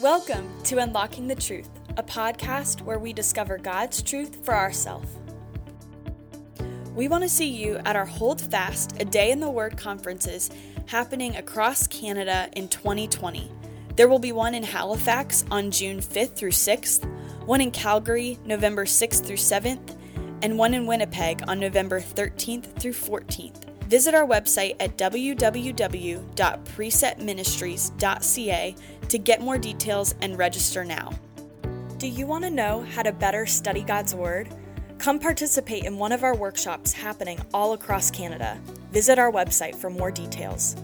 Welcome to Unlocking the Truth, a podcast where we discover God's truth for ourselves. We want to see you at our Hold Fast, a Day in the Word conferences happening across Canada in 2020. There will be one in Halifax on June 5th through 6th, one in Calgary November 6th through 7th, and one in Winnipeg on November 13th through 14th. Visit our website at www.preceptministries.ca to get more details and register now. Do you want to know how to better study God's Word? Come participate in one of our workshops happening all across Canada. Visit our website for more details.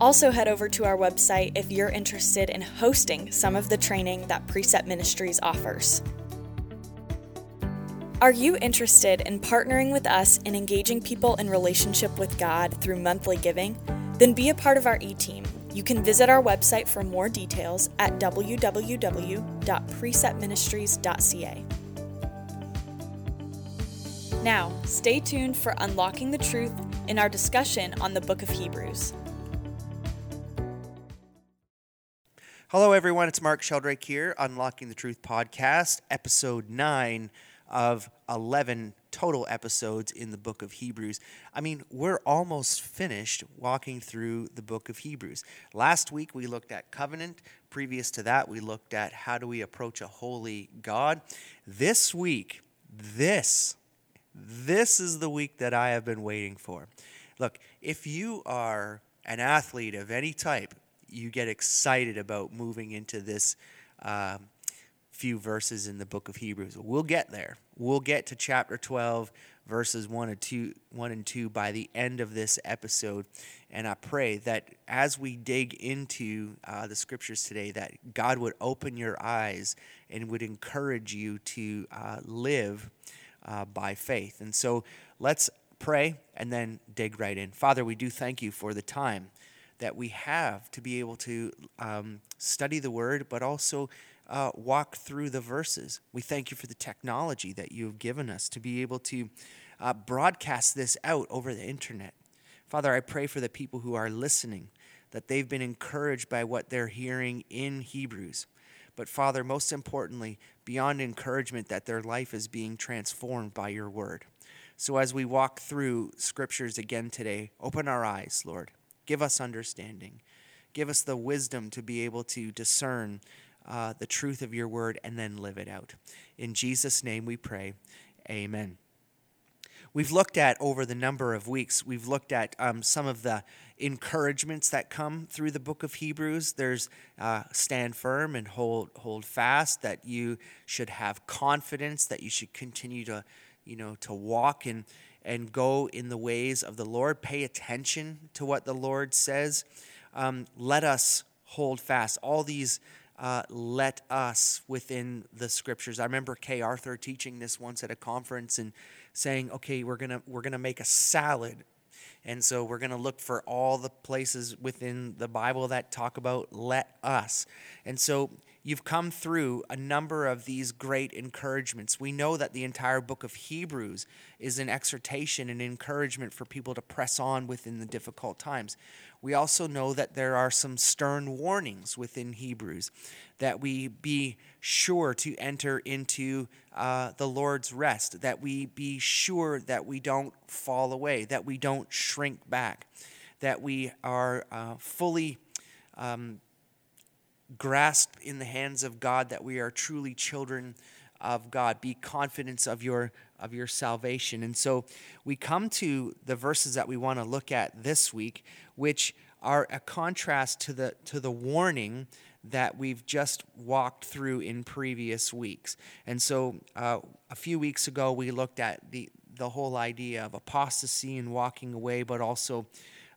Also, head over to our website if you're interested in hosting some of the training that Precept Ministries offers. Are you interested in partnering with us in engaging people in relationship with God through monthly giving? Then be a part of our e team. You can visit our website for more details at www.preceptministries.ca. Now, stay tuned for Unlocking the Truth in our discussion on the book of Hebrews. Hello, everyone. It's Mark Sheldrake here, Unlocking the Truth podcast, episode 9 of 11 total episodes in the book of Hebrews. I mean, we're almost finished walking through the book of Hebrews. Last week we looked at covenant. Previous to that, we looked at how do we approach a holy God. This week, this, this is the week that I have been waiting for. Look, if you are an athlete of any type, you get excited about moving into this. Um, few verses in the book of Hebrews. We'll get there. We'll get to chapter 12, verses 1 and 2, 1 and 2 by the end of this episode. And I pray that as we dig into uh, the scriptures today, that God would open your eyes and would encourage you to uh, live uh, by faith. And so let's pray and then dig right in. Father, we do thank you for the time that we have to be able to um, study the word, but also uh, walk through the verses. We thank you for the technology that you've given us to be able to uh, broadcast this out over the internet. Father, I pray for the people who are listening that they've been encouraged by what they're hearing in Hebrews. But Father, most importantly, beyond encouragement, that their life is being transformed by your word. So as we walk through scriptures again today, open our eyes, Lord. Give us understanding. Give us the wisdom to be able to discern uh, the truth of your word and then live it out. In Jesus' name we pray. Amen. We've looked at over the number of weeks, we've looked at um, some of the encouragements that come through the book of Hebrews. There's uh, stand firm and hold, hold fast, that you should have confidence, that you should continue to, you know, to walk and, and go in the ways of the Lord. Pay attention to what the Lord says. Um, let us hold fast. All these uh, let us within the scriptures. I remember Kay Arthur teaching this once at a conference and saying, "Okay, we're gonna we're gonna make a salad, and so we're gonna look for all the places within the Bible that talk about let us." And so you've come through a number of these great encouragements. We know that the entire book of Hebrews is an exhortation and encouragement for people to press on within the difficult times. We also know that there are some stern warnings within Hebrews that we be sure to enter into uh, the Lord's rest, that we be sure that we don't fall away, that we don't shrink back, that we are uh, fully. Um, grasp in the hands of God that we are truly children of God. Be confident of your of your salvation. And so we come to the verses that we want to look at this week, which are a contrast to the to the warning that we've just walked through in previous weeks. And so uh, a few weeks ago we looked at the the whole idea of apostasy and walking away, but also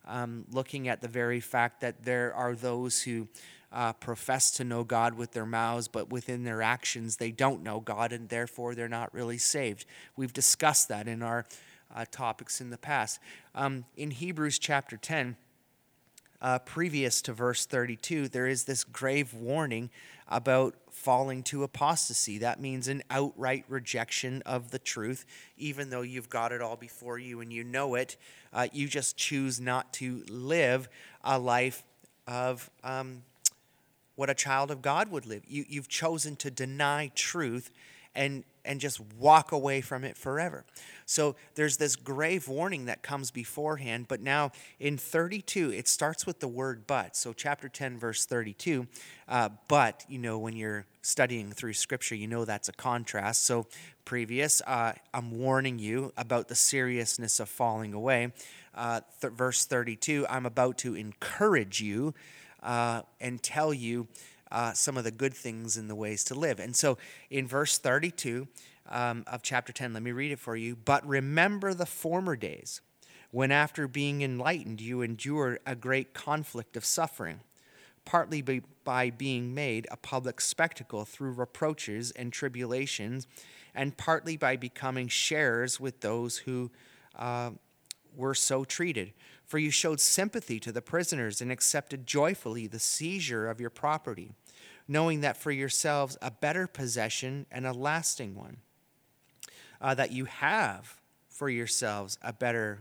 um, looking at the very fact that there are those who uh, profess to know God with their mouths, but within their actions they don't know God, and therefore they're not really saved. We've discussed that in our uh, topics in the past. Um, in Hebrews chapter 10, uh, previous to verse 32, there is this grave warning about falling to apostasy. That means an outright rejection of the truth, even though you've got it all before you and you know it. Uh, you just choose not to live a life of um, what a child of God would live. You, you've chosen to deny truth and, and just walk away from it forever. So there's this grave warning that comes beforehand, but now in 32, it starts with the word but. So, chapter 10, verse 32, uh, but, you know, when you're studying through scripture, you know that's a contrast. So, previous, uh, I'm warning you about the seriousness of falling away. Uh, th- verse 32, I'm about to encourage you uh, and tell you uh, some of the good things and the ways to live. And so in verse 32 um, of chapter 10, let me read it for you. But remember the former days when, after being enlightened, you endured a great conflict of suffering, partly by, by being made a public spectacle through reproaches and tribulations, and partly by becoming sharers with those who uh, were so treated. For you showed sympathy to the prisoners and accepted joyfully the seizure of your property, knowing that for yourselves a better possession and a lasting one. Uh, that you have for yourselves a better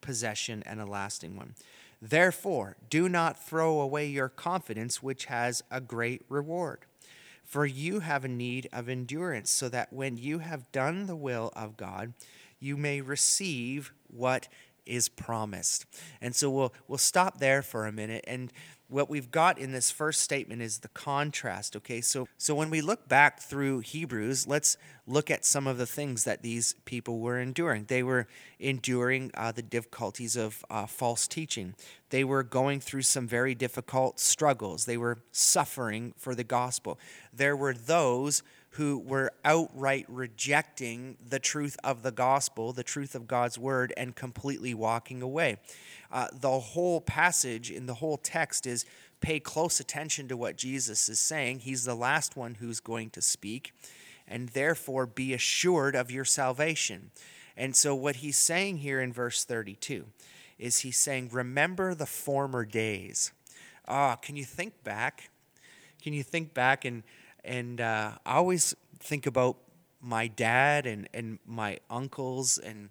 possession and a lasting one. Therefore, do not throw away your confidence, which has a great reward. For you have a need of endurance, so that when you have done the will of God, you may receive what is promised. And so we'll we'll stop there for a minute. And what we've got in this first statement is the contrast okay? So so when we look back through hebrews let's look at some of the things that these people were enduring. They were enduring uh, the difficulties of uh, false teaching. They were going through some very difficult struggles. They were suffering for the gospel. There were those who were outright rejecting the truth of the gospel, the truth of God's word, and completely walking away. Uh, the whole passage in the whole text is pay close attention to what Jesus is saying. He's the last one who's going to speak, and therefore be assured of your salvation. And so, what he's saying here in verse 32 is he's saying, Remember the former days. Ah, oh, can you think back? Can you think back and and uh, I always think about my dad and, and my uncles and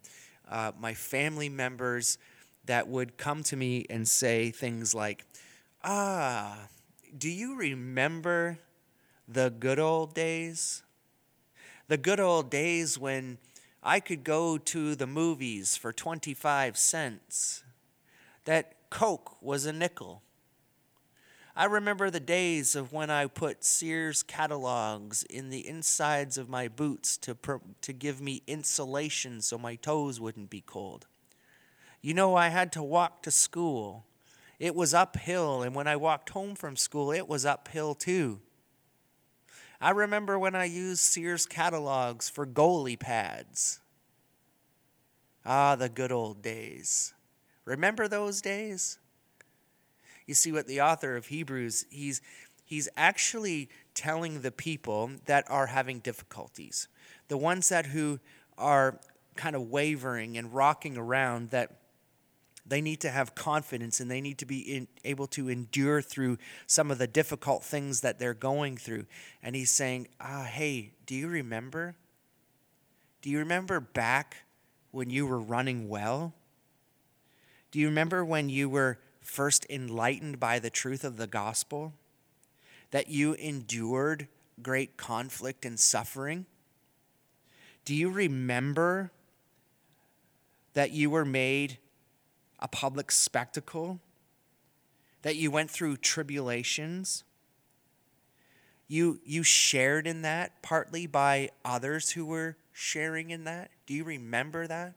uh, my family members that would come to me and say things like, Ah, do you remember the good old days? The good old days when I could go to the movies for 25 cents, that Coke was a nickel I remember the days of when I put Sears catalogs in the insides of my boots to, to give me insulation so my toes wouldn't be cold. You know, I had to walk to school. It was uphill, and when I walked home from school, it was uphill too. I remember when I used Sears catalogs for goalie pads. Ah, the good old days. Remember those days? You see what the author of Hebrews, he's, he's actually telling the people that are having difficulties, the ones that who are kind of wavering and rocking around, that they need to have confidence and they need to be in, able to endure through some of the difficult things that they're going through. And he's saying, ah, hey, do you remember? Do you remember back when you were running well? Do you remember when you were first enlightened by the truth of the gospel, that you endured great conflict and suffering? Do you remember that you were made a public spectacle? That you went through tribulations? You, you shared in that partly by others who were sharing in that? Do you remember that?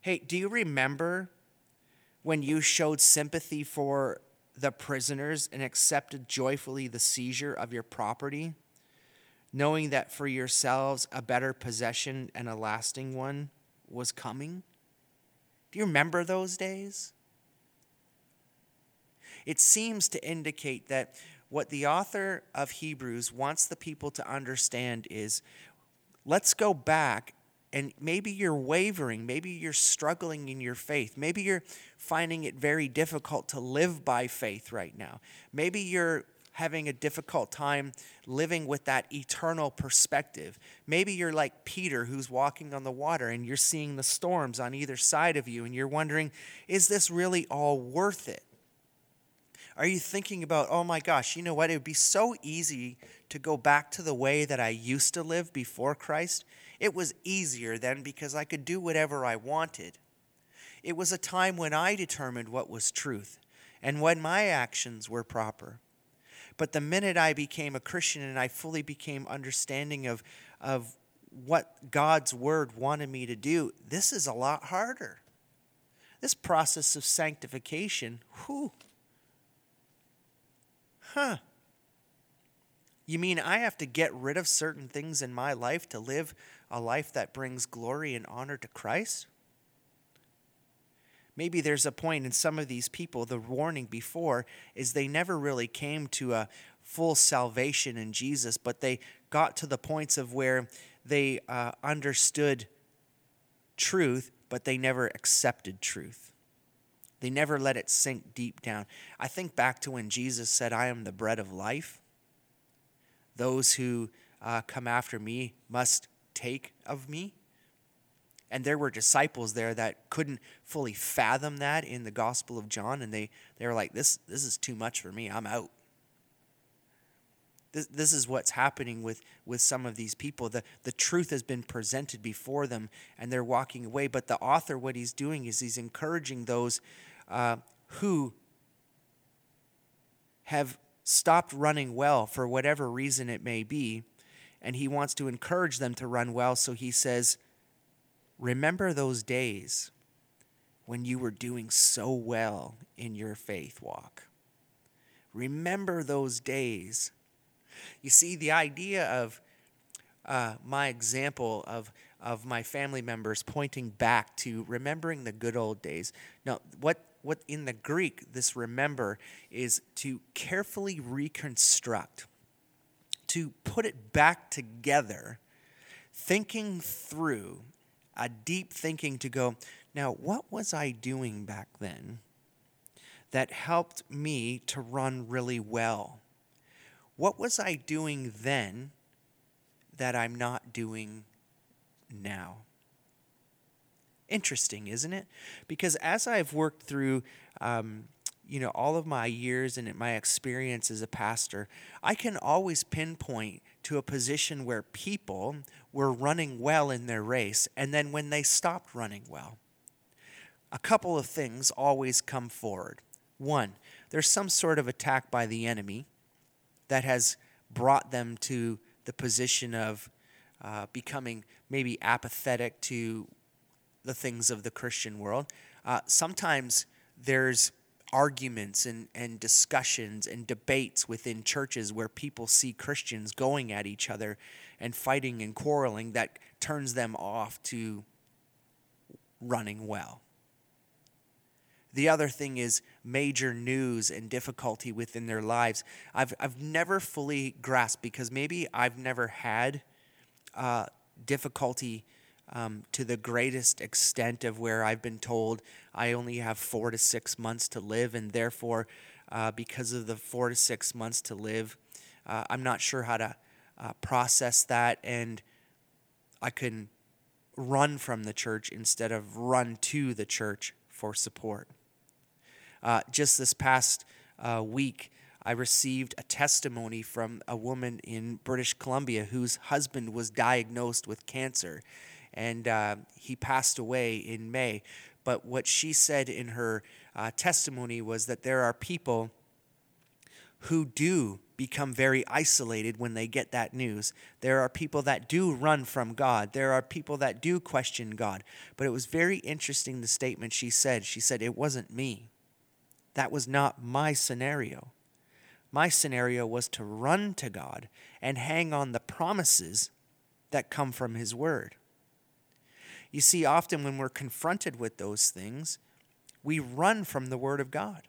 Hey, do you remember when you showed sympathy for the prisoners and accepted joyfully the seizure of your property, knowing that for yourselves a better possession and a lasting one was coming? Do you remember those days? It seems to indicate that what the author of Hebrews wants the people to understand is let's go back and maybe you're wavering, maybe you're struggling in your faith, maybe you're finding it very difficult to live by faith right now, maybe you're having a difficult time living with that eternal perspective. Maybe you're like Peter who's walking on the water and you're seeing the storms on either side of you and you're wondering, is this really all worth it? Are you thinking about, oh my gosh, you know what? It would be so easy to go back to the way that I used to live before Christ. It was easier then because I could do whatever I wanted. It was a time when I determined what was truth and when my actions were proper. But the minute I became a Christian and I fully became understanding of, of what God's word wanted me to do, this is a lot harder. This process of sanctification, whew. Huh. You mean I have to get rid of certain things in my life to live a life that brings glory and honor to Christ? Maybe there's a point in some of these people, the warning before is they never really came to a full salvation in Jesus, but they got to the points of where they uh, understood truth, but they never accepted truth. They never let it sink deep down. I think back to when Jesus said, I am the bread of life. Those who uh, come after me must take of me. And there were disciples there that couldn't fully fathom that in the Gospel of John, and they, they were like, this, this is too much for me. I'm out. This, this is what's happening with, with some of these people. The, the truth has been presented before them, and they're walking away. But the author, what he's doing is he's encouraging those uh, who have stopped running well for whatever reason it may be, and he wants to encourage them to run well. So he says, Remember those days when you were doing so well in your faith walk. Remember those days. You see, the idea of uh, my example of, of my family members pointing back to remembering the good old days. Now, what, what in the Greek, this remember is to carefully reconstruct, to put it back together, thinking through a deep thinking to go, now, what was I doing back then that helped me to run really well? What was I doing then that I'm not doing now? Interesting, isn't it? Because as I've worked through um, you know all of my years and my experience as a pastor i can always pinpoint to a position where people were running well in their race and then when they stopped running well. A couple of things always come forward. One there's some sort of attack by the enemy that has brought them to the position of uh, becoming maybe apathetic to the things of the christian world. Uh, sometimes there's arguments and, and discussions and debates within churches where people see Christians going at each other and fighting and quarreling that turns them off to running well. The other thing is major news and difficulty within their lives. I've, I've never fully grasped because maybe I've never had uh, difficulty um, to the greatest extent of where I've been told I only have four to six months to live, and therefore, uh, because of the four to six months to live, uh, I'm not sure how to uh, process that, and I can run from the church instead of run to the church for support. Uh, just this past uh, week, I received a testimony from a woman in British Columbia whose husband was diagnosed with cancer and uh, he passed away in May. But what she said in her uh, testimony was that there are people who do become very isolated when they get that news. There are people that do run from God. There are people that do question God. But it was very interesting the statement she said. She said, It wasn't me. That was not my scenario. My scenario was to run to God and hang on the promises that come from His Word. You see, often when we're confronted with those things, we run from the Word of God.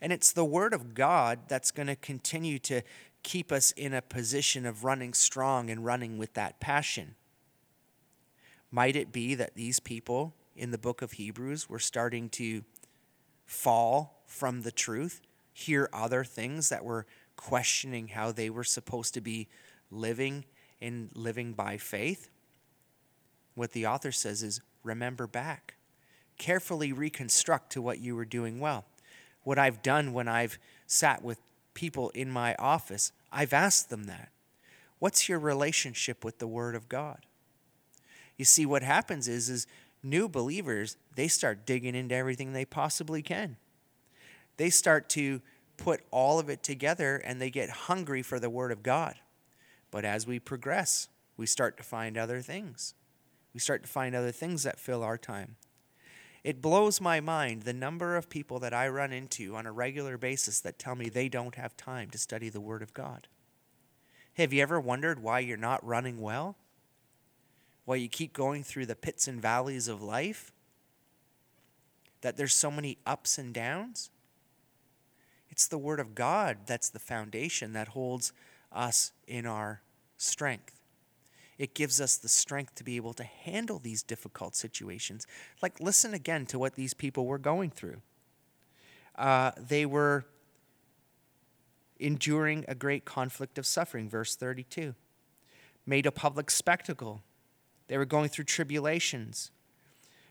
And it's the Word of God that's going to continue to keep us in a position of running strong and running with that passion. Might it be that these people in the book of Hebrews were starting to fall from the truth, hear other things that were questioning how they were supposed to be living and living by faith? What the author says is remember back. Carefully reconstruct to what you were doing well. What I've done when I've sat with people in my office, I've asked them that. What's your relationship with the Word of God? You see, what happens is, is new believers, they start digging into everything they possibly can. They start to put all of it together and they get hungry for the Word of God. But as we progress, we start to find other things. We start to find other things that fill our time. It blows my mind the number of people that I run into on a regular basis that tell me they don't have time to study the Word of God. Have you ever wondered why you're not running well? Why you keep going through the pits and valleys of life? That there's so many ups and downs? It's the Word of God that's the foundation that holds us in our strength. It gives us the strength to be able to handle these difficult situations. Like, listen again to what these people were going through. Uh, they were enduring a great conflict of suffering, verse 32. Made a public spectacle. They were going through tribulations.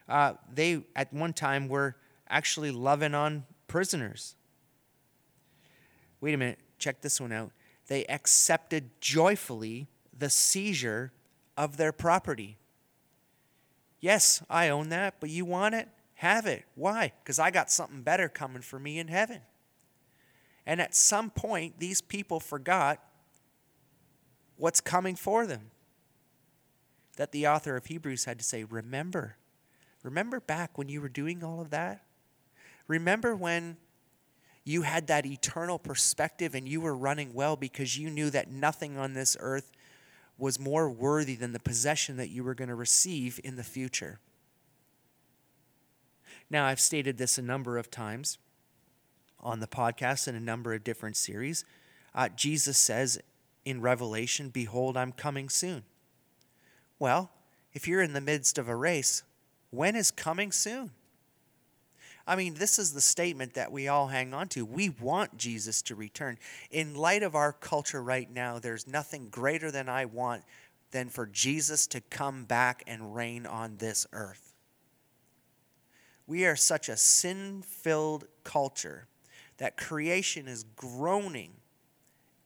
Uh, they, at one time, were actually loving on prisoners. Wait a minute, check this one out. They accepted joyfully the seizure of their property. Yes, I own that, but you want it? Have it. Why? Because I got something better coming for me in heaven. And at some point, these people forgot what's coming for them. That the author of Hebrews had to say, Remember. Remember back when you were doing all of that? Remember when you had that eternal perspective and you were running well because you knew that nothing on this earth was more worthy than the possession that you were going to receive in the future. Now, I've stated this a number of times on the podcast in a number of different series. Uh, Jesus says in Revelation, Behold, I'm coming soon. Well, if you're in the midst of a race, when is coming soon? I mean, this is the statement that we all hang on to. We want Jesus to return. In light of our culture right now, there's nothing greater than I want than for Jesus to come back and reign on this earth. We are such a sin filled culture that creation is groaning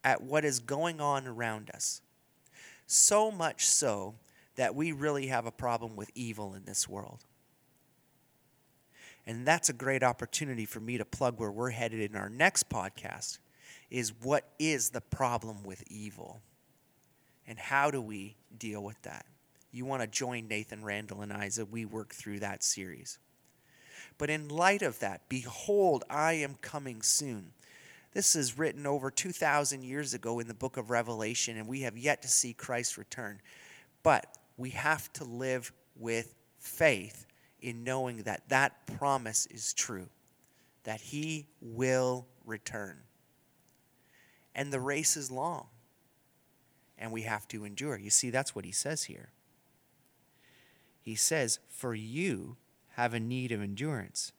at what is going on around us. So much so that we really have a problem with evil in this world. And that's a great opportunity for me to plug where we're headed in our next podcast is what is the problem with evil? And how do we deal with that? You want to join Nathan Randall and I as we work through that series. But in light of that, behold, I am coming soon. This is written over 2,000 years ago in the book of Revelation, and we have yet to see Christ return. But we have to live with faith in knowing that that promise is true, that He will return. And the race is long, and we have to endure. You see, that's what He says here. He says, For you have a need of endurance,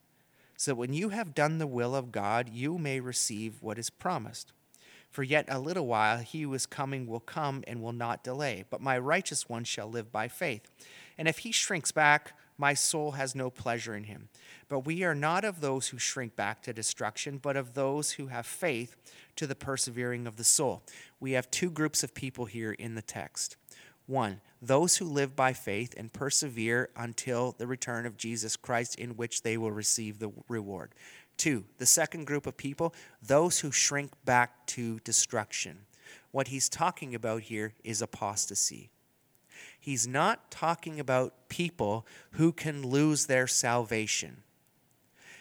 so that when you have done the will of God, you may receive what is promised. For yet a little while he who is coming will come and will not delay, but my righteous one shall live by faith. And if he shrinks back, my soul has no pleasure in him. But we are not of those who shrink back to destruction, but of those who have faith to the persevering of the soul. We have two groups of people here in the text. One, those who live by faith and persevere until the return of Jesus Christ, in which they will receive the reward. Two, the second group of people, those who shrink back to destruction. What he's talking about here is apostasy he's not talking about people who can lose their salvation.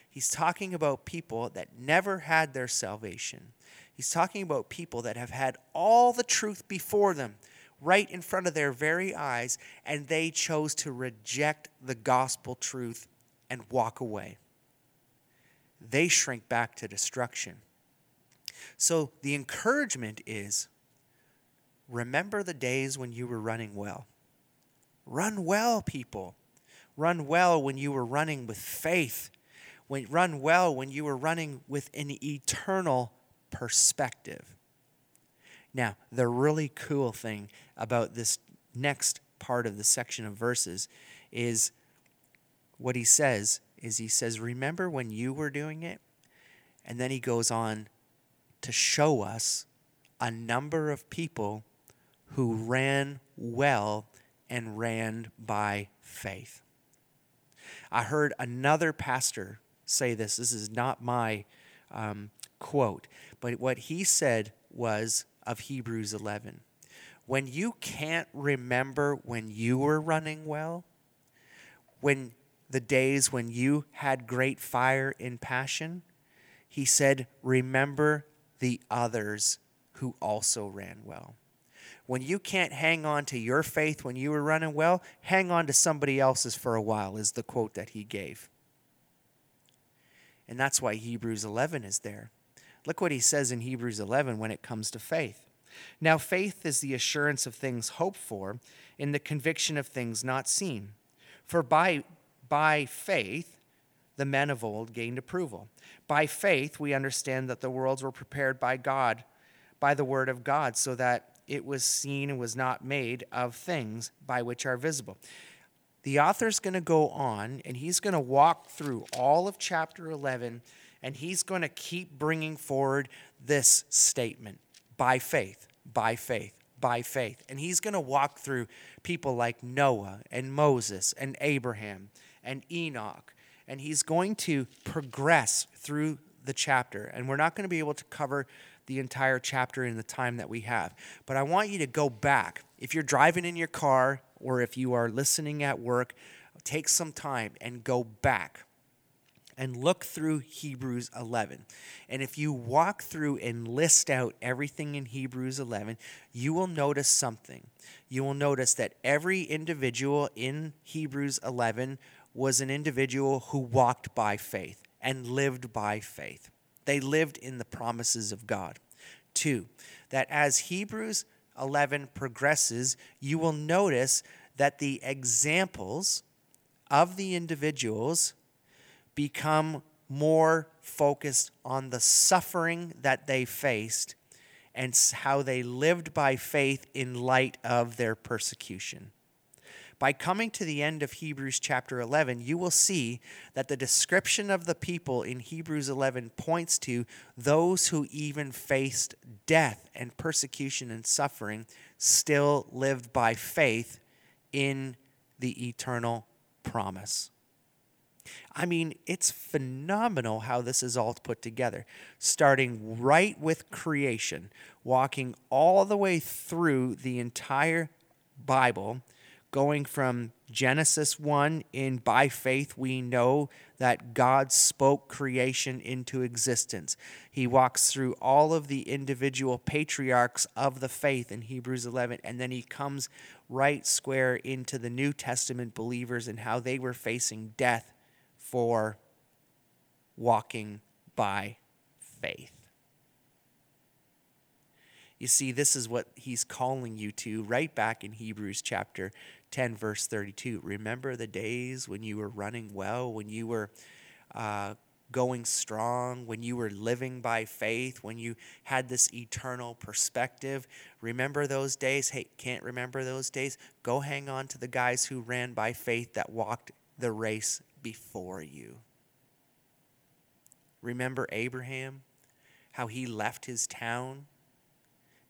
He's talking about people that never had their salvation. He's talking about people that have had all the truth before them, right in front of their very eyes, and they chose to reject the gospel truth and walk away. They shrink back to destruction. So the encouragement is remember the days when you were running well. Run well, people. Run well when you were running with faith. When, run well when you were running with an eternal perspective. Now, the really cool thing about this next part of the section of verses is what he says is he says, Remember when you were doing it? And then he goes on to show us a number of people who ran well and ran by faith. I heard another pastor say this. This is not my um, quote, but what he said was of Hebrews 11 when you can't remember when you were running well, when the days when you had great fire and passion, he said, remember the others who also ran well. When you can't hang on to your faith when you were running well, hang on to somebody else's for a while, is the quote that he gave. And that's why Hebrews 11 is there. Look what he says in Hebrews 11 when it comes to faith. Now, faith is the assurance of things hoped for, in the conviction of things not seen. For by, by faith, the men of old gained approval. By faith, we understand that the worlds were prepared by God, by the word of God, so that it was seen and was not made of things by which are visible. The author's going to go on and he's going to walk through all of chapter 11 and he's going to keep bringing forward this statement by faith, by faith, by faith. And he's going to walk through people like Noah and Moses and Abraham and Enoch. And he's going to progress through the chapter. And we're not going to be able to cover the entire chapter in the time that we have. But I want you to go back. If you're driving in your car or if you are listening at work, take some time and go back and look through Hebrews 11. And if you walk through and list out everything in Hebrews 11, you will notice something. You will notice that every individual in Hebrews 11 was an individual who walked by faith and lived by faith. They lived in the promises of God. Two, that as Hebrews 11 progresses, you will notice that the examples of the individuals become more focused on the suffering that they faced and how they lived by faith in light of their persecution. By coming to the end of Hebrews chapter 11, you will see that the description of the people in Hebrews 11 points to those who even faced death and persecution and suffering still lived by faith in the eternal promise. I mean, it's phenomenal how this is all put together. Starting right with creation, walking all the way through the entire Bible, going from Genesis 1 in by faith we know that God spoke creation into existence. He walks through all of the individual patriarchs of the faith in Hebrews 11 and then he comes right square into the New Testament believers and how they were facing death for walking by faith. You see, this is what he's calling you to right back in Hebrews chapter 10, verse 32. Remember the days when you were running well, when you were uh, going strong, when you were living by faith, when you had this eternal perspective. Remember those days? Hey, can't remember those days? Go hang on to the guys who ran by faith that walked the race before you. Remember Abraham? How he left his town?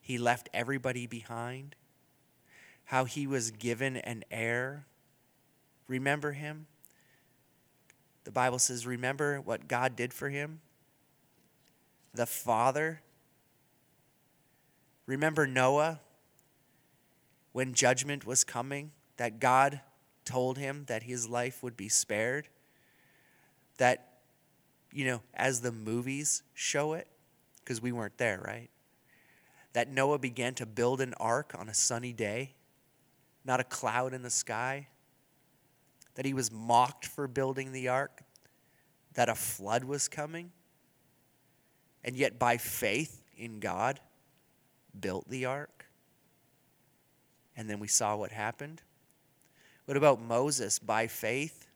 He left everybody behind? How he was given an heir? Remember him? The Bible says, Remember what God did for him? The Father. Remember Noah when judgment was coming, that God told him that his life would be spared. That, you know, as the movies show it, because we weren't there, right? That Noah began to build an ark on a sunny day, not a cloud in the sky. That he was mocked for building the ark, that a flood was coming. And yet, by faith in God, built the ark. And then we saw what happened. What about Moses? By faith,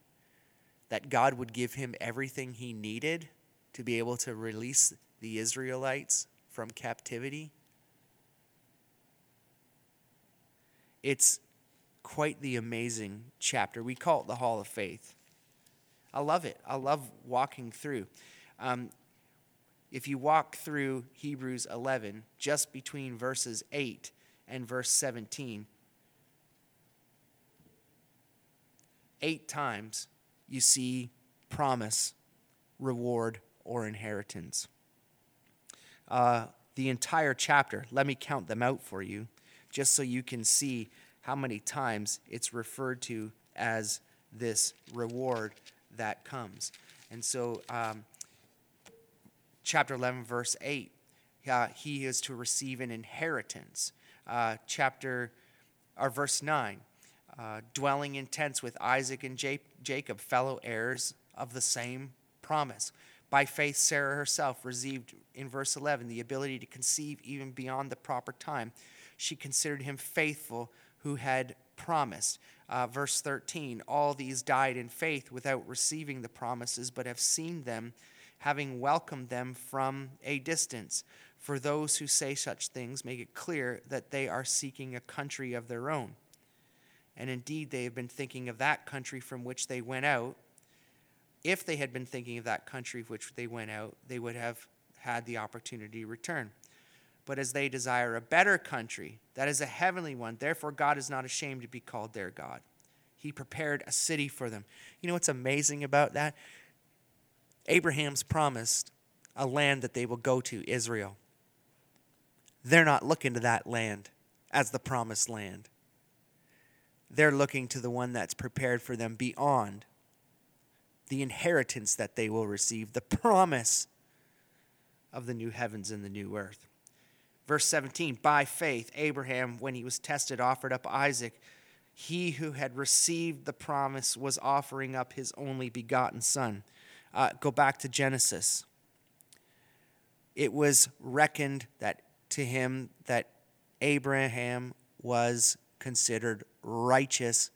that God would give him everything he needed to be able to release the Israelites from captivity. It's quite the amazing chapter. We call it the Hall of Faith. I love it. I love walking through. Um, if you walk through Hebrews 11, just between verses 8 and verse 17, eight times you see promise, reward, or inheritance. Uh, the entire chapter, let me count them out for you, just so you can see how many times it's referred to as this reward that comes. And so, um, chapter 11, verse 8, uh, he is to receive an inheritance. Uh, chapter, or verse 9, uh, dwelling in tents with Isaac and Jacob, fellow heirs of the same promise. By faith, Sarah herself received, in verse 11, the ability to conceive even beyond the proper time. She considered him faithful who had promised. Uh, verse 13, all these died in faith without receiving the promises, but have seen them, having welcomed them from a distance. For those who say such things, make it clear that they are seeking a country of their own. And indeed, they have been thinking of that country from which they went out. If they had been thinking of that country which they went out, they would have had the opportunity to return. But as they desire a better country, that is a heavenly one, therefore God is not ashamed to be called their God. He prepared a city for them. You know what's amazing about that? Abraham's promised a land that they will go to, Israel. They're not looking to that land as the promised land they're looking to the one that's prepared for them beyond the inheritance that they will receive, the promise of the new heavens and the new earth. Verse 17 By faith, Abraham, when he was tested, offered up Isaac. He who had received the promise was offering up his only begotten son. Uh, go back to Genesis. It was reckoned that to him that Abraham was considered righteous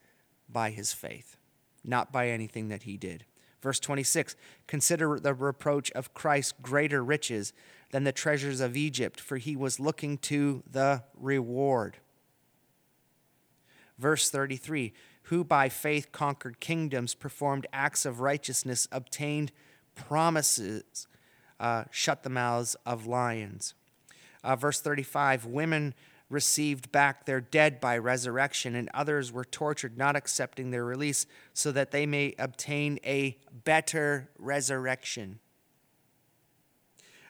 by his faith, not by anything that he did. Verse 26 Consider the reproach of Christ greater riches than the treasures of Egypt, for he was looking to the reward. Verse 33 Who by faith conquered kingdoms, performed acts of righteousness, obtained promises, uh, shut the mouths of lions. Uh, verse 35 Women received back their dead by resurrection, and others were tortured, not accepting their release, so that they may obtain a better resurrection.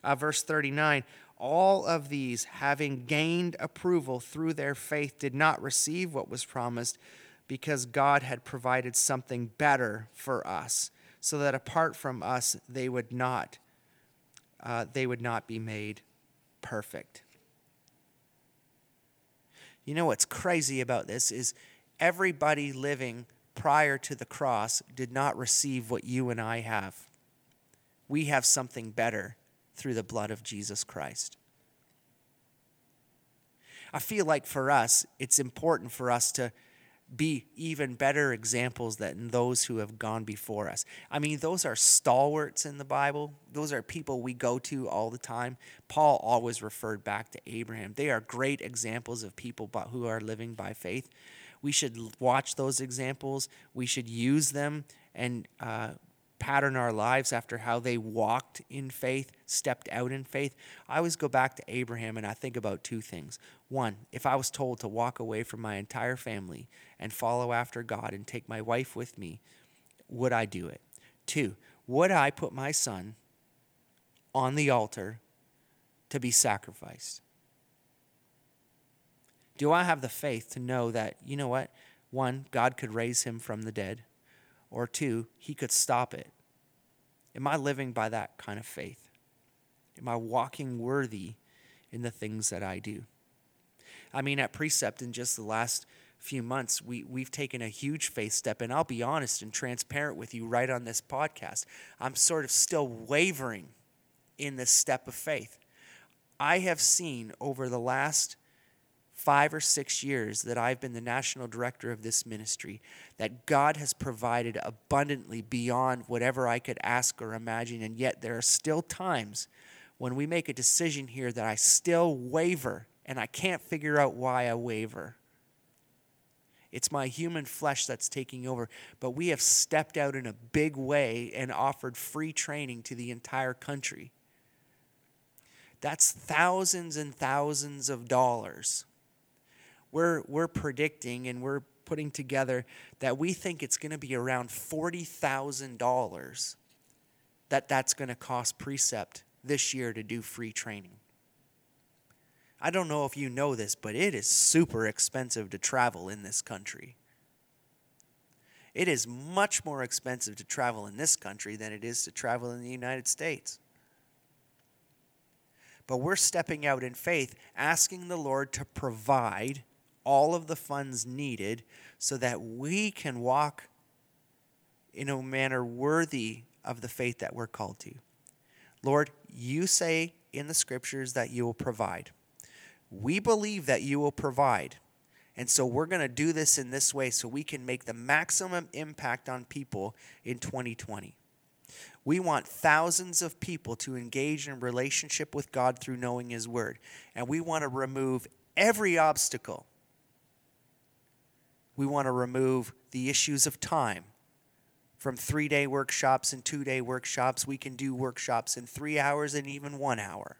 Uh, verse 39 All of these, having gained approval through their faith, did not receive what was promised because God had provided something better for us, so that apart from us, they would not. Uh, they would not be made perfect. You know what's crazy about this is everybody living prior to the cross did not receive what you and I have. We have something better through the blood of Jesus Christ. I feel like for us, it's important for us to be even better examples than those who have gone before us. I mean, those are stalwarts in the Bible. Those are people we go to all the time. Paul always referred back to Abraham. They are great examples of people who are living by faith. We should watch those examples. We should use them and uh, pattern our lives after how they walked in faith, stepped out in faith. I always go back to Abraham and I think about two things. One, if I was told to walk away from my entire family and follow after God and take my wife with me, would I do it? Two, would I put my son on the altar to be sacrificed? Do I have the faith to know that, you know what? One, God could raise him from the dead or two, he could stop it. Am I living by that kind of faith? Am I walking worthy in the things that I do? I mean, at Precept, in just the last few months, we, we've taken a huge faith step. And I'll be honest and transparent with you right on this podcast. I'm sort of still wavering in this step of faith. I have seen over the last five or six years that I've been the national director of this ministry that God has provided abundantly beyond whatever I could ask or imagine. And yet, there are still times when we make a decision here that I still waver, and I can't figure out why I waver. It's my human flesh that's taking over. But we have stepped out in a big way and offered free training to the entire country That's thousands and thousands of dollars. We're, we're predicting and we're putting together that we think it's going to be around $40,000 that that's going to cost Precept this year to do free training. I don't know if you know this, but it is super expensive to travel in this country. It is much more expensive to travel in this country than it is to travel in the United States. But we're stepping out in faith, asking the Lord to provide all of the funds needed so that we can walk in a manner worthy of the faith that we're called to. Lord, you say in the scriptures that you will provide. We believe that you will provide. And so we're going to do this in this way so we can make the maximum impact on people in 2020. We want thousands of people to engage in relationship with God through knowing His Word. And we want to remove every obstacle. We want to remove the issues of time. From three day workshops and two day workshops, we can do workshops in three hours and even one hour.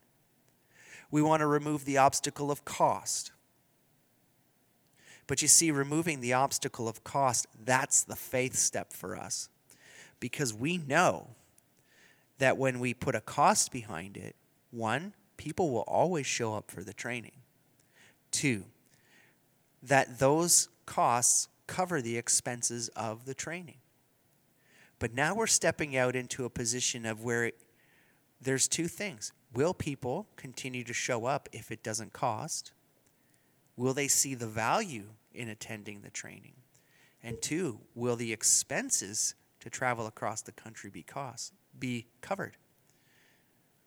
We want to remove the obstacle of cost. But you see, removing the obstacle of cost, that's the faith step for us. Because we know that when we put a cost behind it, one, people will always show up for the training. Two, that those costs cover the expenses of the training. But now we're stepping out into a position of where it, there's two things. Will people continue to show up if it doesn't cost? Will they see the value in attending the training? And two, will the expenses to travel across the country be cost be covered?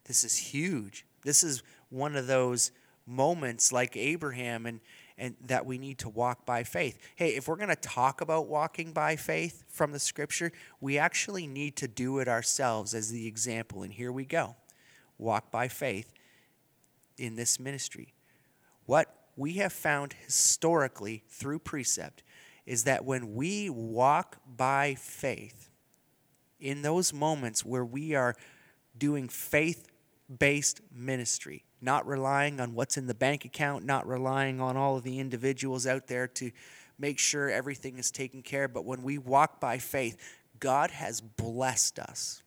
This is huge. This is one of those moments like Abraham and and that we need to walk by faith. Hey, if we're going to talk about walking by faith from the scripture, we actually need to do it ourselves as the example. And here we go. Walk by faith in this ministry. What we have found historically through precept is that when we walk by faith, in those moments where we are doing faith based ministry, not relying on what's in the bank account, not relying on all of the individuals out there to make sure everything is taken care of, but when we walk by faith, God has blessed us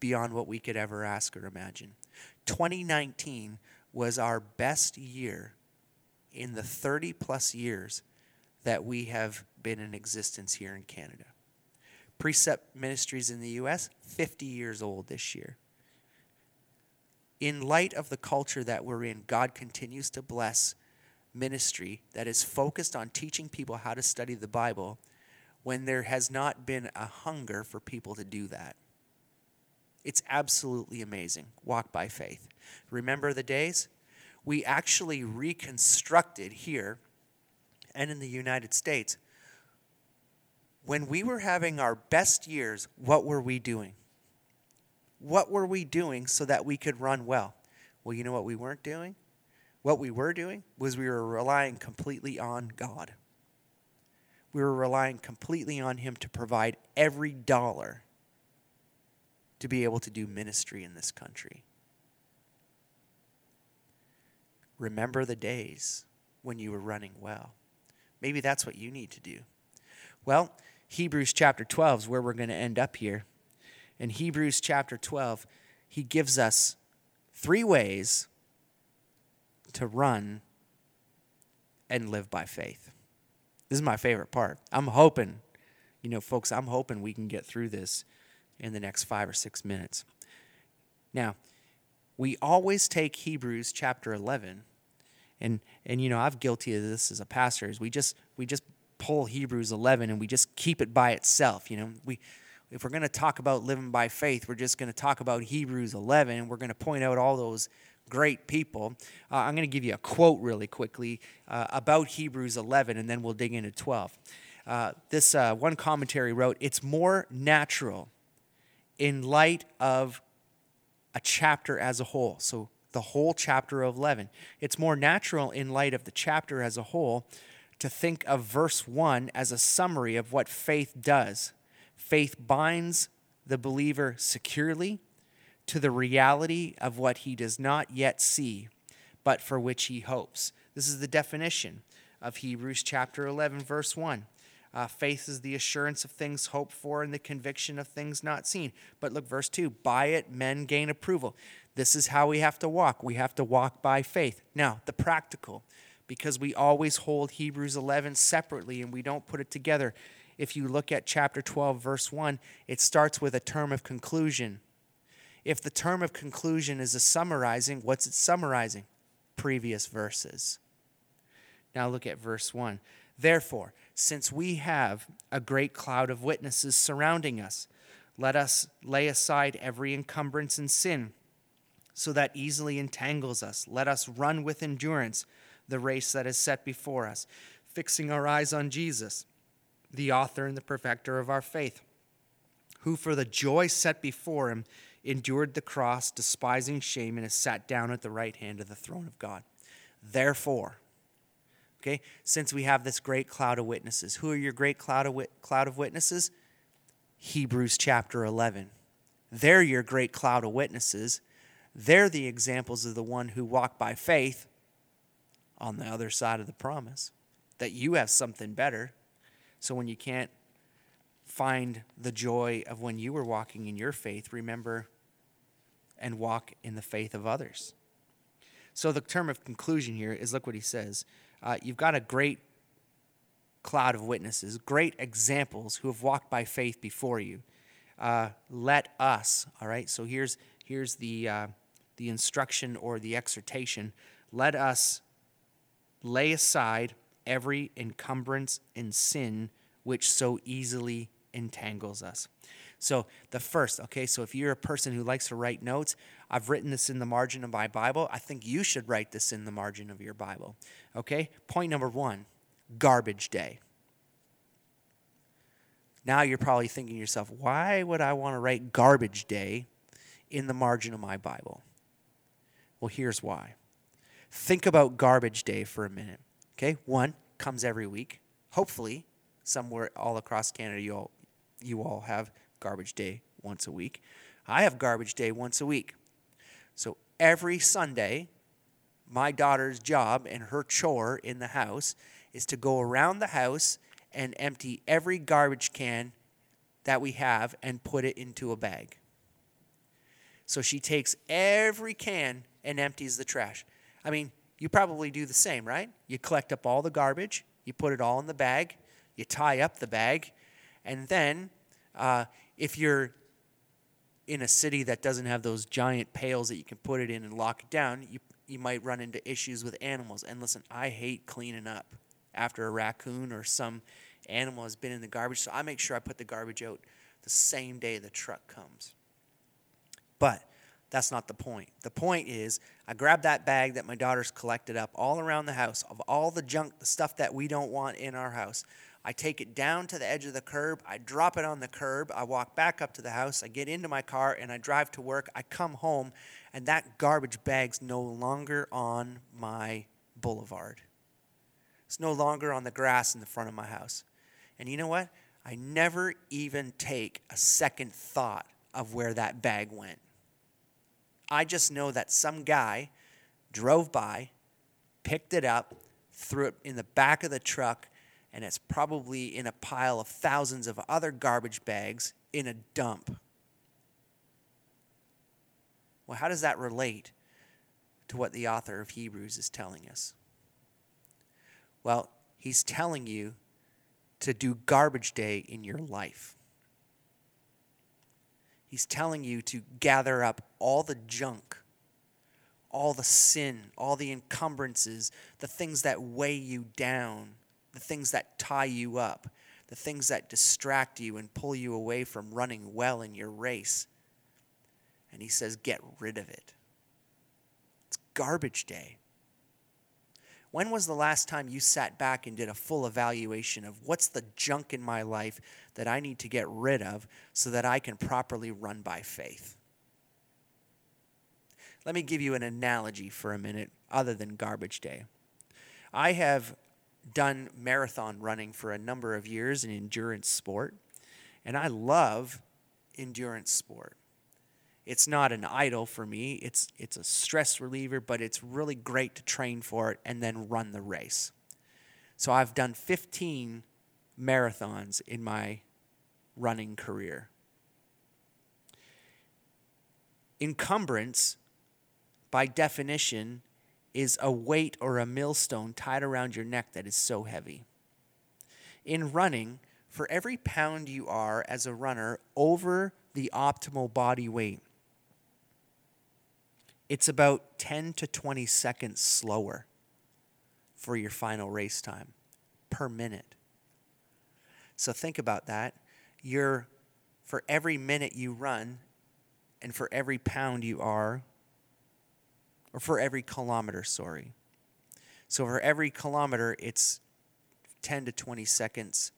beyond what we could ever ask or imagine. 2019 was our best year in the 30 plus years that we have been in existence here in Canada. Precept Ministries in the US, 50 years old this year. In light of the culture that we're in, God continues to bless ministry that is focused on teaching people how to study the Bible when there has not been a hunger for people to do that. It's absolutely amazing. Walk by faith. Remember the days? We actually reconstructed here and in the United States. When we were having our best years, what were we doing? What were we doing so that we could run well? Well, you know what we weren't doing? What we were doing was we were relying completely on God. We were relying completely on Him to provide every dollar to be able to do ministry in this country. Remember the days when you were running well. Maybe that's what you need to do. Well, Hebrews chapter 12 is where we're going to end up here. In Hebrews chapter 12, he gives us three ways to run and live by faith. This is my favorite part. I'm hoping, you know, folks, I'm hoping we can get through this in the next five or six minutes. Now, we always take Hebrews chapter 11, and and you know I'm guilty of this as a pastor. Is we just we just pull Hebrews 11 and we just keep it by itself. You know, we if we're going to talk about living by faith, we're just going to talk about Hebrews 11, and we're going to point out all those great people. Uh, I'm going to give you a quote really quickly uh, about Hebrews 11, and then we'll dig into 12. Uh, this uh, one commentary wrote, "It's more natural." in light of a chapter as a whole. So, the whole chapter of 11. It's more natural in light of the chapter as a whole to think of verse 1 as a summary of what faith does. Faith binds the believer securely to the reality of what he does not yet see, but for which he hopes. This is the definition of Hebrews chapter 11, verse 1. Uh, faith is the assurance of things hoped for and the conviction of things not seen. But look, verse 2 by it men gain approval. This is how we have to walk. We have to walk by faith. Now, the practical, because we always hold Hebrews 11 separately and we don't put it together. If you look at chapter 12, verse 1, it starts with a term of conclusion. If the term of conclusion is a summarizing, what's it summarizing? Previous verses. Now look at verse 1. Therefore, since we have a great cloud of witnesses surrounding us, let us lay aside every encumbrance and sin so that easily entangles us. Let us run with endurance the race that is set before us, fixing our eyes on Jesus, the author and the perfecter of our faith, who for the joy set before him endured the cross, despising shame, and has sat down at the right hand of the throne of God. Therefore, okay, since we have this great cloud of witnesses, who are your great cloud of, wit- cloud of witnesses? Hebrews chapter 11. They're your great cloud of witnesses. They're the examples of the one who walked by faith on the other side of the promise, that you have something better. So when you can't find the joy of when you were walking in your faith, remember and walk in the faith of others. So the term of conclusion here is look what he says. Uh, you've got a great cloud of witnesses, great examples who have walked by faith before you. Uh, let us, all right? So here's, here's the, uh, the instruction or the exhortation. Let us lay aside every encumbrance and sin which so easily entangles us. So, the first, okay, so if you're a person who likes to write notes, I've written this in the margin of my Bible. I think you should write this in the margin of your Bible. Okay? Point number one garbage day. Now you're probably thinking to yourself, why would I want to write garbage day in the margin of my Bible? Well, here's why. Think about garbage day for a minute. Okay? One comes every week. Hopefully, somewhere all across Canada, you all, you all have garbage day once a week. I have garbage day once a week. So every Sunday, my daughter's job and her chore in the house is to go around the house and empty every garbage can that we have and put it into a bag. So she takes every can and empties the trash. I mean, you probably do the same, right? You collect up all the garbage, you put it all in the bag, you tie up the bag, and then uh, if you're in a city that doesn't have those giant pails that you can put it in and lock it down, you, you might run into issues with animals. And listen, I hate cleaning up after a raccoon or some animal has been in the garbage, so I make sure I put the garbage out the same day the truck comes. But that's not the point. The point is, I grab that bag that my daughter's collected up all around the house of all the junk, the stuff that we don't want in our house. I take it down to the edge of the curb. I drop it on the curb. I walk back up to the house. I get into my car and I drive to work. I come home, and that garbage bag's no longer on my boulevard. It's no longer on the grass in the front of my house. And you know what? I never even take a second thought of where that bag went. I just know that some guy drove by, picked it up, threw it in the back of the truck, and it's probably in a pile of thousands of other garbage bags in a dump. Well, how does that relate to what the author of Hebrews is telling us? Well, he's telling you to do garbage day in your life. He's telling you to gather up all the junk, all the sin, all the encumbrances, the things that weigh you down, the things that tie you up, the things that distract you and pull you away from running well in your race. And he says, get rid of it. It's garbage day. When was the last time you sat back and did a full evaluation of what's the junk in my life that I need to get rid of so that I can properly run by faith? Let me give you an analogy for a minute other than garbage day. I have done marathon running for a number of years in endurance sport, and I love endurance sport. It's not an idol for me. It's it's a stress reliever, but it's really great to train for it and then run the race. So I've done 15 marathons in my running career. Encumbrance, by definition, is a weight or a millstone tied around your neck that is so heavy. In running, for every pound you are as a runner over the optimal body weight, it's about 10 to 20 seconds slower for your final race time per minute. So think about that. You're for every minute you run and for every pound you are or for every kilometer, sorry. So for every kilometer it's 10 to 20 seconds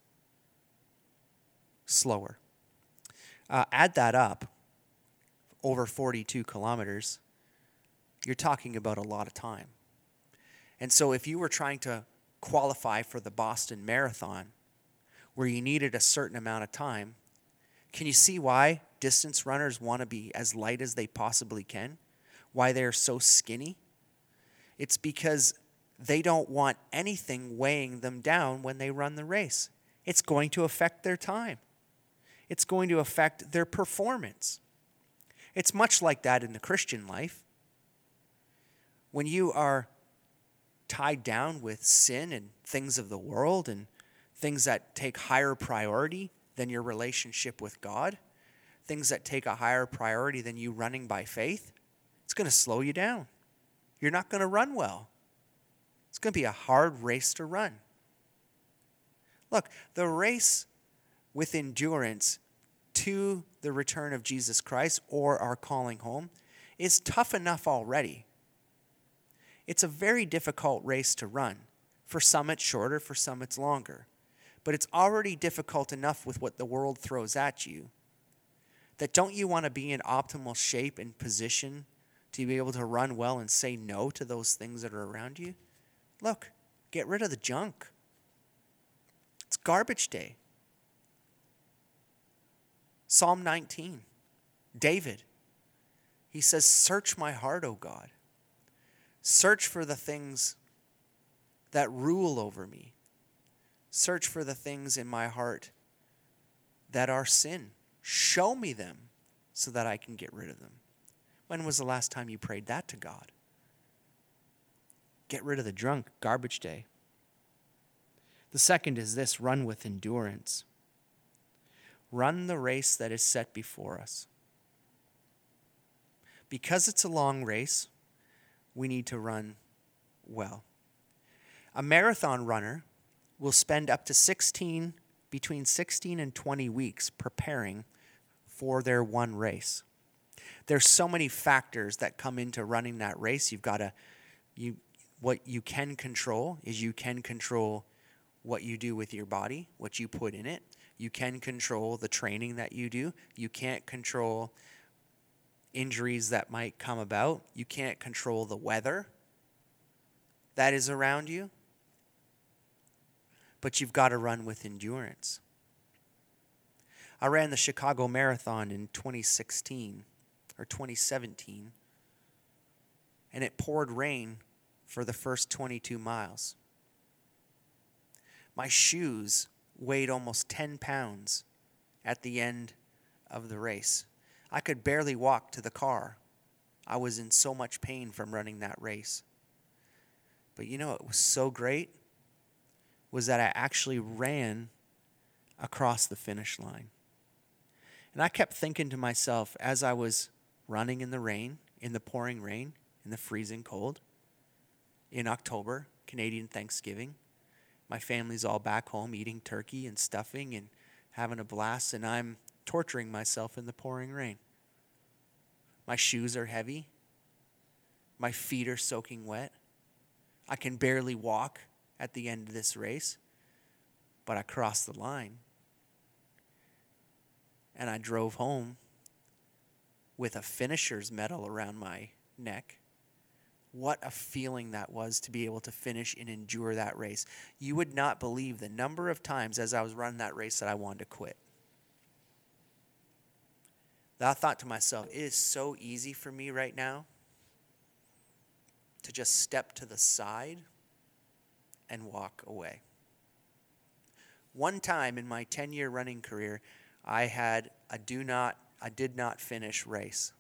slower. Uh, add that up over 42 kilometers, you're talking about a lot of time. And so if you were trying to qualify for the Boston Marathon, where you needed a certain amount of time, can you see why distance runners want to be as light as they possibly can? Why they're so skinny? It's because they don't want anything weighing them down when they run the race. It's going to affect their time, it's going to affect their performance. It's much like that in the Christian life. When you are tied down with sin and things of the world and things that take higher priority than your relationship with God, things that take a higher priority than you running by faith, it's going to slow you down. You're not going to run well. It's going to be a hard race to run. Look, the race with endurance to the return of Jesus Christ or our calling home is tough enough already. It's a very difficult race to run. For some, it's shorter, for some, it's longer. But it's already difficult enough with what the world throws at you that don't you want to be in optimal shape and position to be able to run well and say no to those things that are around you? Look, get rid of the junk. It's garbage day. Psalm 19, David, he says, Search my heart, O God. Search for the things that rule over me. Search for the things in my heart that are sin. Show me them so that I can get rid of them. When was the last time you prayed that to God? Get rid of the drunk, garbage day. The second is this run with endurance. Run the race that is set before us. Because it's a long race, we need to run well. A marathon runner will spend up to 16, between 16 and 20 weeks preparing for their one race. There's so many factors that come into running that race. You've got to, you, what you can control is you can control what you do with your body, what you put in it. You can control the training that you do. You can't control injuries that might come about. You can't control the weather that is around you. But you've got to run with endurance. I ran the Chicago Marathon in 2016 or 2017, and it poured rain for the first 22 miles. My shoes weighed almost 10 pounds at the end of the race. I could barely walk to the car. I was in so much pain from running that race. But you know, it was so great was that I actually ran across the finish line. And I kept thinking to myself as I was running in the rain, in the pouring rain, in the freezing cold, in October, Canadian Thanksgiving. My family's all back home eating turkey and stuffing and having a blast, and I'm torturing myself in the pouring rain. My shoes are heavy. My feet are soaking wet. I can barely walk at the end of this race, but I crossed the line. And I drove home with a finisher's medal around my neck. What a feeling that was to be able to finish and endure that race. You would not believe the number of times as I was running that race that I wanted to quit. that I thought to myself, it is so easy for me right now to just step to the side and walk away. One time in my 10 year running career, I had a do not, I did not finish race.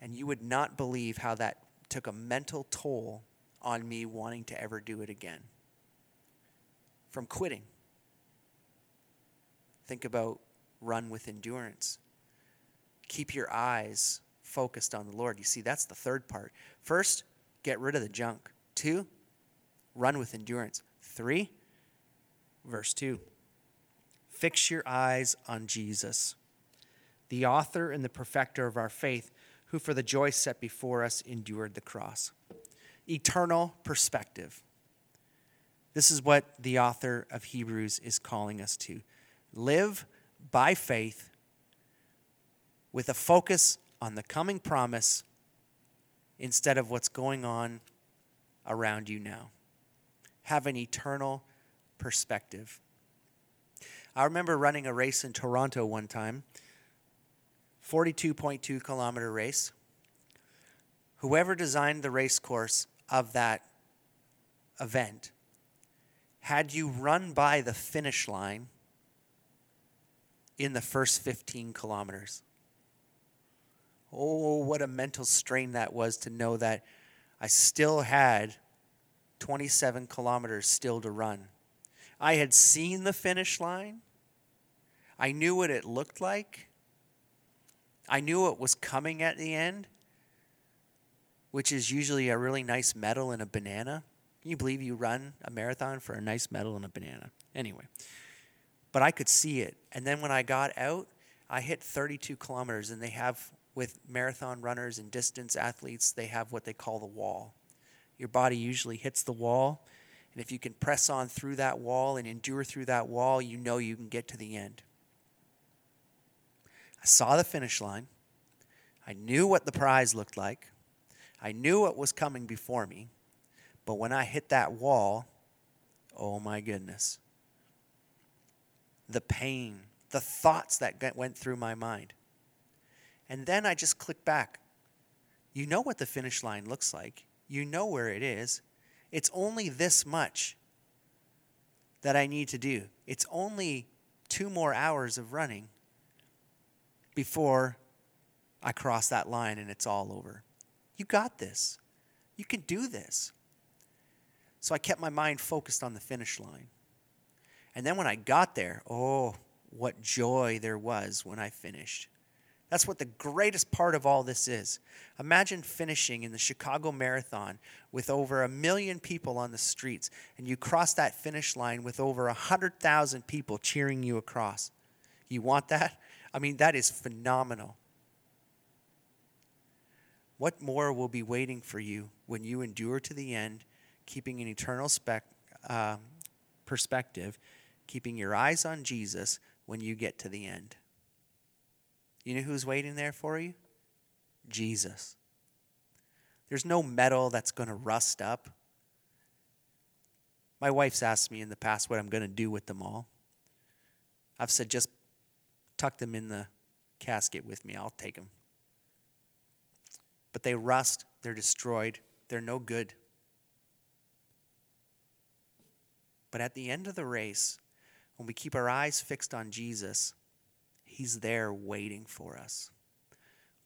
And you would not believe how that took a mental toll on me wanting to ever do it again. From quitting. Think about run with endurance. Keep your eyes focused on the Lord. You see, that's the third part. First, get rid of the junk. Two, run with endurance. Three, verse 2 fix your eyes on Jesus, the author and the perfecter of our faith, who for the joy set before us endured the cross. Eternal perspective. This is what the author of Hebrews is calling us to. Live by faith with a focus on the coming promise instead of what's going on around you now. Have an eternal perspective. I remember running a race in Toronto one time, 42.2 kilometer race. Whoever designed the race course of that event had you run by the finish line in the first 15 kilometers. Oh, what a mental strain that was to know that I still had 27 kilometers still to run. I had seen the finish line. I knew what it looked like. I knew what was coming at the end, which is usually a really nice medal and a banana. Can you believe you run a marathon for a nice medal and a banana? Anyway, but I could see it. And then when I got out, I hit 32 kilometers, and they have, with marathon runners and distance athletes, they have what they call the wall. Your body usually hits the wall, and if you can press on through that wall and endure through that wall, you know you can get to the end. I saw the finish line. I knew what the prize looked like. I knew what was coming before me. But when I hit that wall, oh my goodness. The pain, the thoughts that went through my mind. And then I just clicked back. You know what the finish line looks like, you know where it is. It's only this much that I need to do. It's only two more hours of running before I cross that line and it's all over. You got this. You can do this. So I kept my mind focused on the finish line. And then when I got there, oh, what joy there was when I finished. That's what the greatest part of all this is. Imagine finishing in the Chicago Marathon with over a million people on the streets, and you cross that finish line with over 100,000 people cheering you across. You want that? I mean, that is phenomenal. What more will be waiting for you when you endure to the end, keeping an eternal spec, uh, perspective, keeping your eyes on Jesus when you get to the end? You know who's waiting there for you? Jesus. There's no metal that's going to rust up. My wife's asked me in the past what I'm going to do with them all. I've said, just tuck them in the casket with me. I'll take them. But they rust, they're destroyed, they're no good. But at the end of the race, when we keep our eyes fixed on Jesus, He's there waiting for us.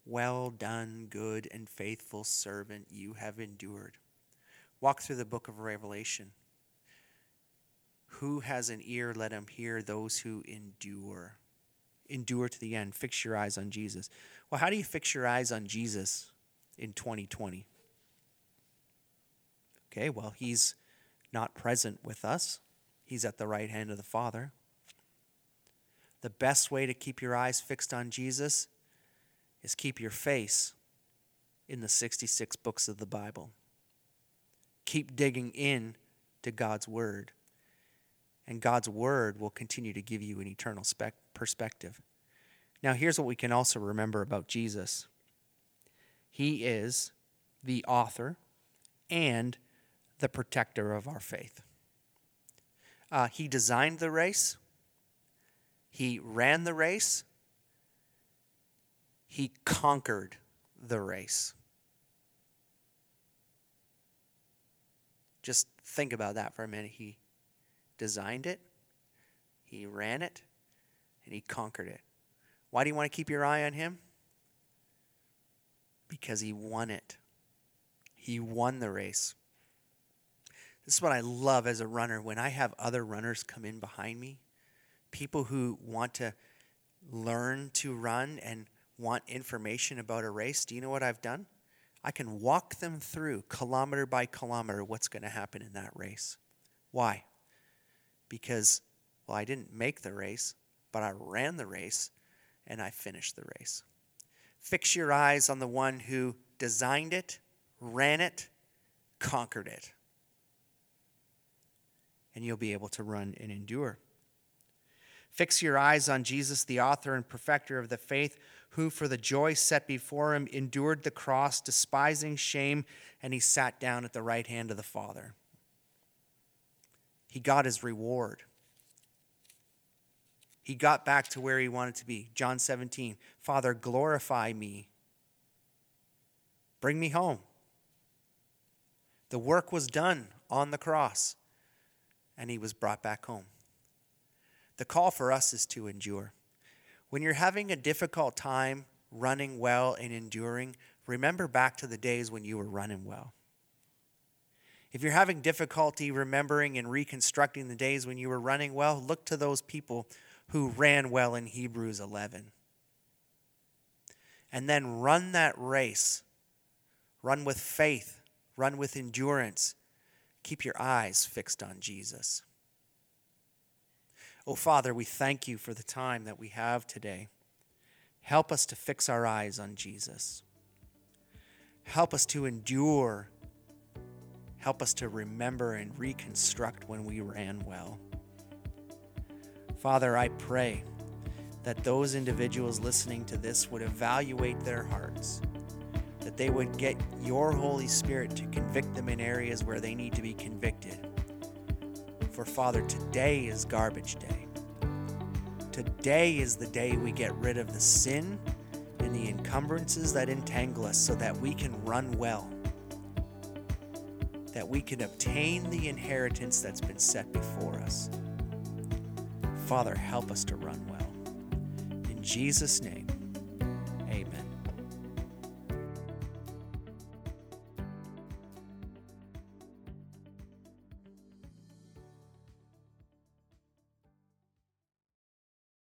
Well done, good and faithful servant, you have endured. Walk through the book of Revelation. Who has an ear, let him hear those who endure endure to the end. Fix your eyes on Jesus. Well, how do you fix your eyes on Jesus in 2020? Okay, well, he's not present with us, he's at the right hand of the Father. The best way to keep your eyes fixed on Jesus is keep your face in the 66 books of the Bible. Keep digging in to God's Word and God's word will continue to give you an eternal spec- perspective. Now, here's what we can also remember about Jesus He is the author and the protector of our faith. Uh, he designed the race, He ran the race, he conquered the race. Just think about that for a minute. He designed it, he ran it, and he conquered it. Why do you want to keep your eye on him? Because he won it. He won the race. This is what I love as a runner when I have other runners come in behind me, people who want to learn to run and want information about a race. Do you know what I've done? I can walk them through kilometer by kilometer what's going to happen in that race. Why? Because, well, I didn't make the race, but I ran the race and I finished the race. Fix your eyes on the one who designed it, ran it, conquered it. And you'll be able to run and endure. Fix your eyes on Jesus, the author and perfecter of the faith who for the joy set before him endured the cross, despising shame, and he sat down at the right hand of the Father. He got his reward. He got back to where he wanted to be. John 17, Father, glorify me. Bring me home. The work was done on the cross, and he was brought back home. The call for us is to endure. When you're having a difficult time running well and enduring, remember back to the days when you were running well. If you're having difficulty remembering and reconstructing the days when you were running well, look to those people who ran well in Hebrews 11. And then run that race. Run with faith, run with endurance. Keep your eyes fixed on Jesus. Oh, Father, we thank you for the time that we have today. Help us to fix our eyes on Jesus. Help us to endure. Help us to remember and reconstruct when we ran well. Father, I pray that those individuals listening to this would evaluate their hearts, that they would get your Holy Spirit to convict them in areas where they need to be convicted for Father, today is garbage day. Today is the day we get rid of the sin and the encumbrances that entangle us so that we can run well, that we can obtain the inheritance that's been set before us. Father, help us to run well. In Jesus' name,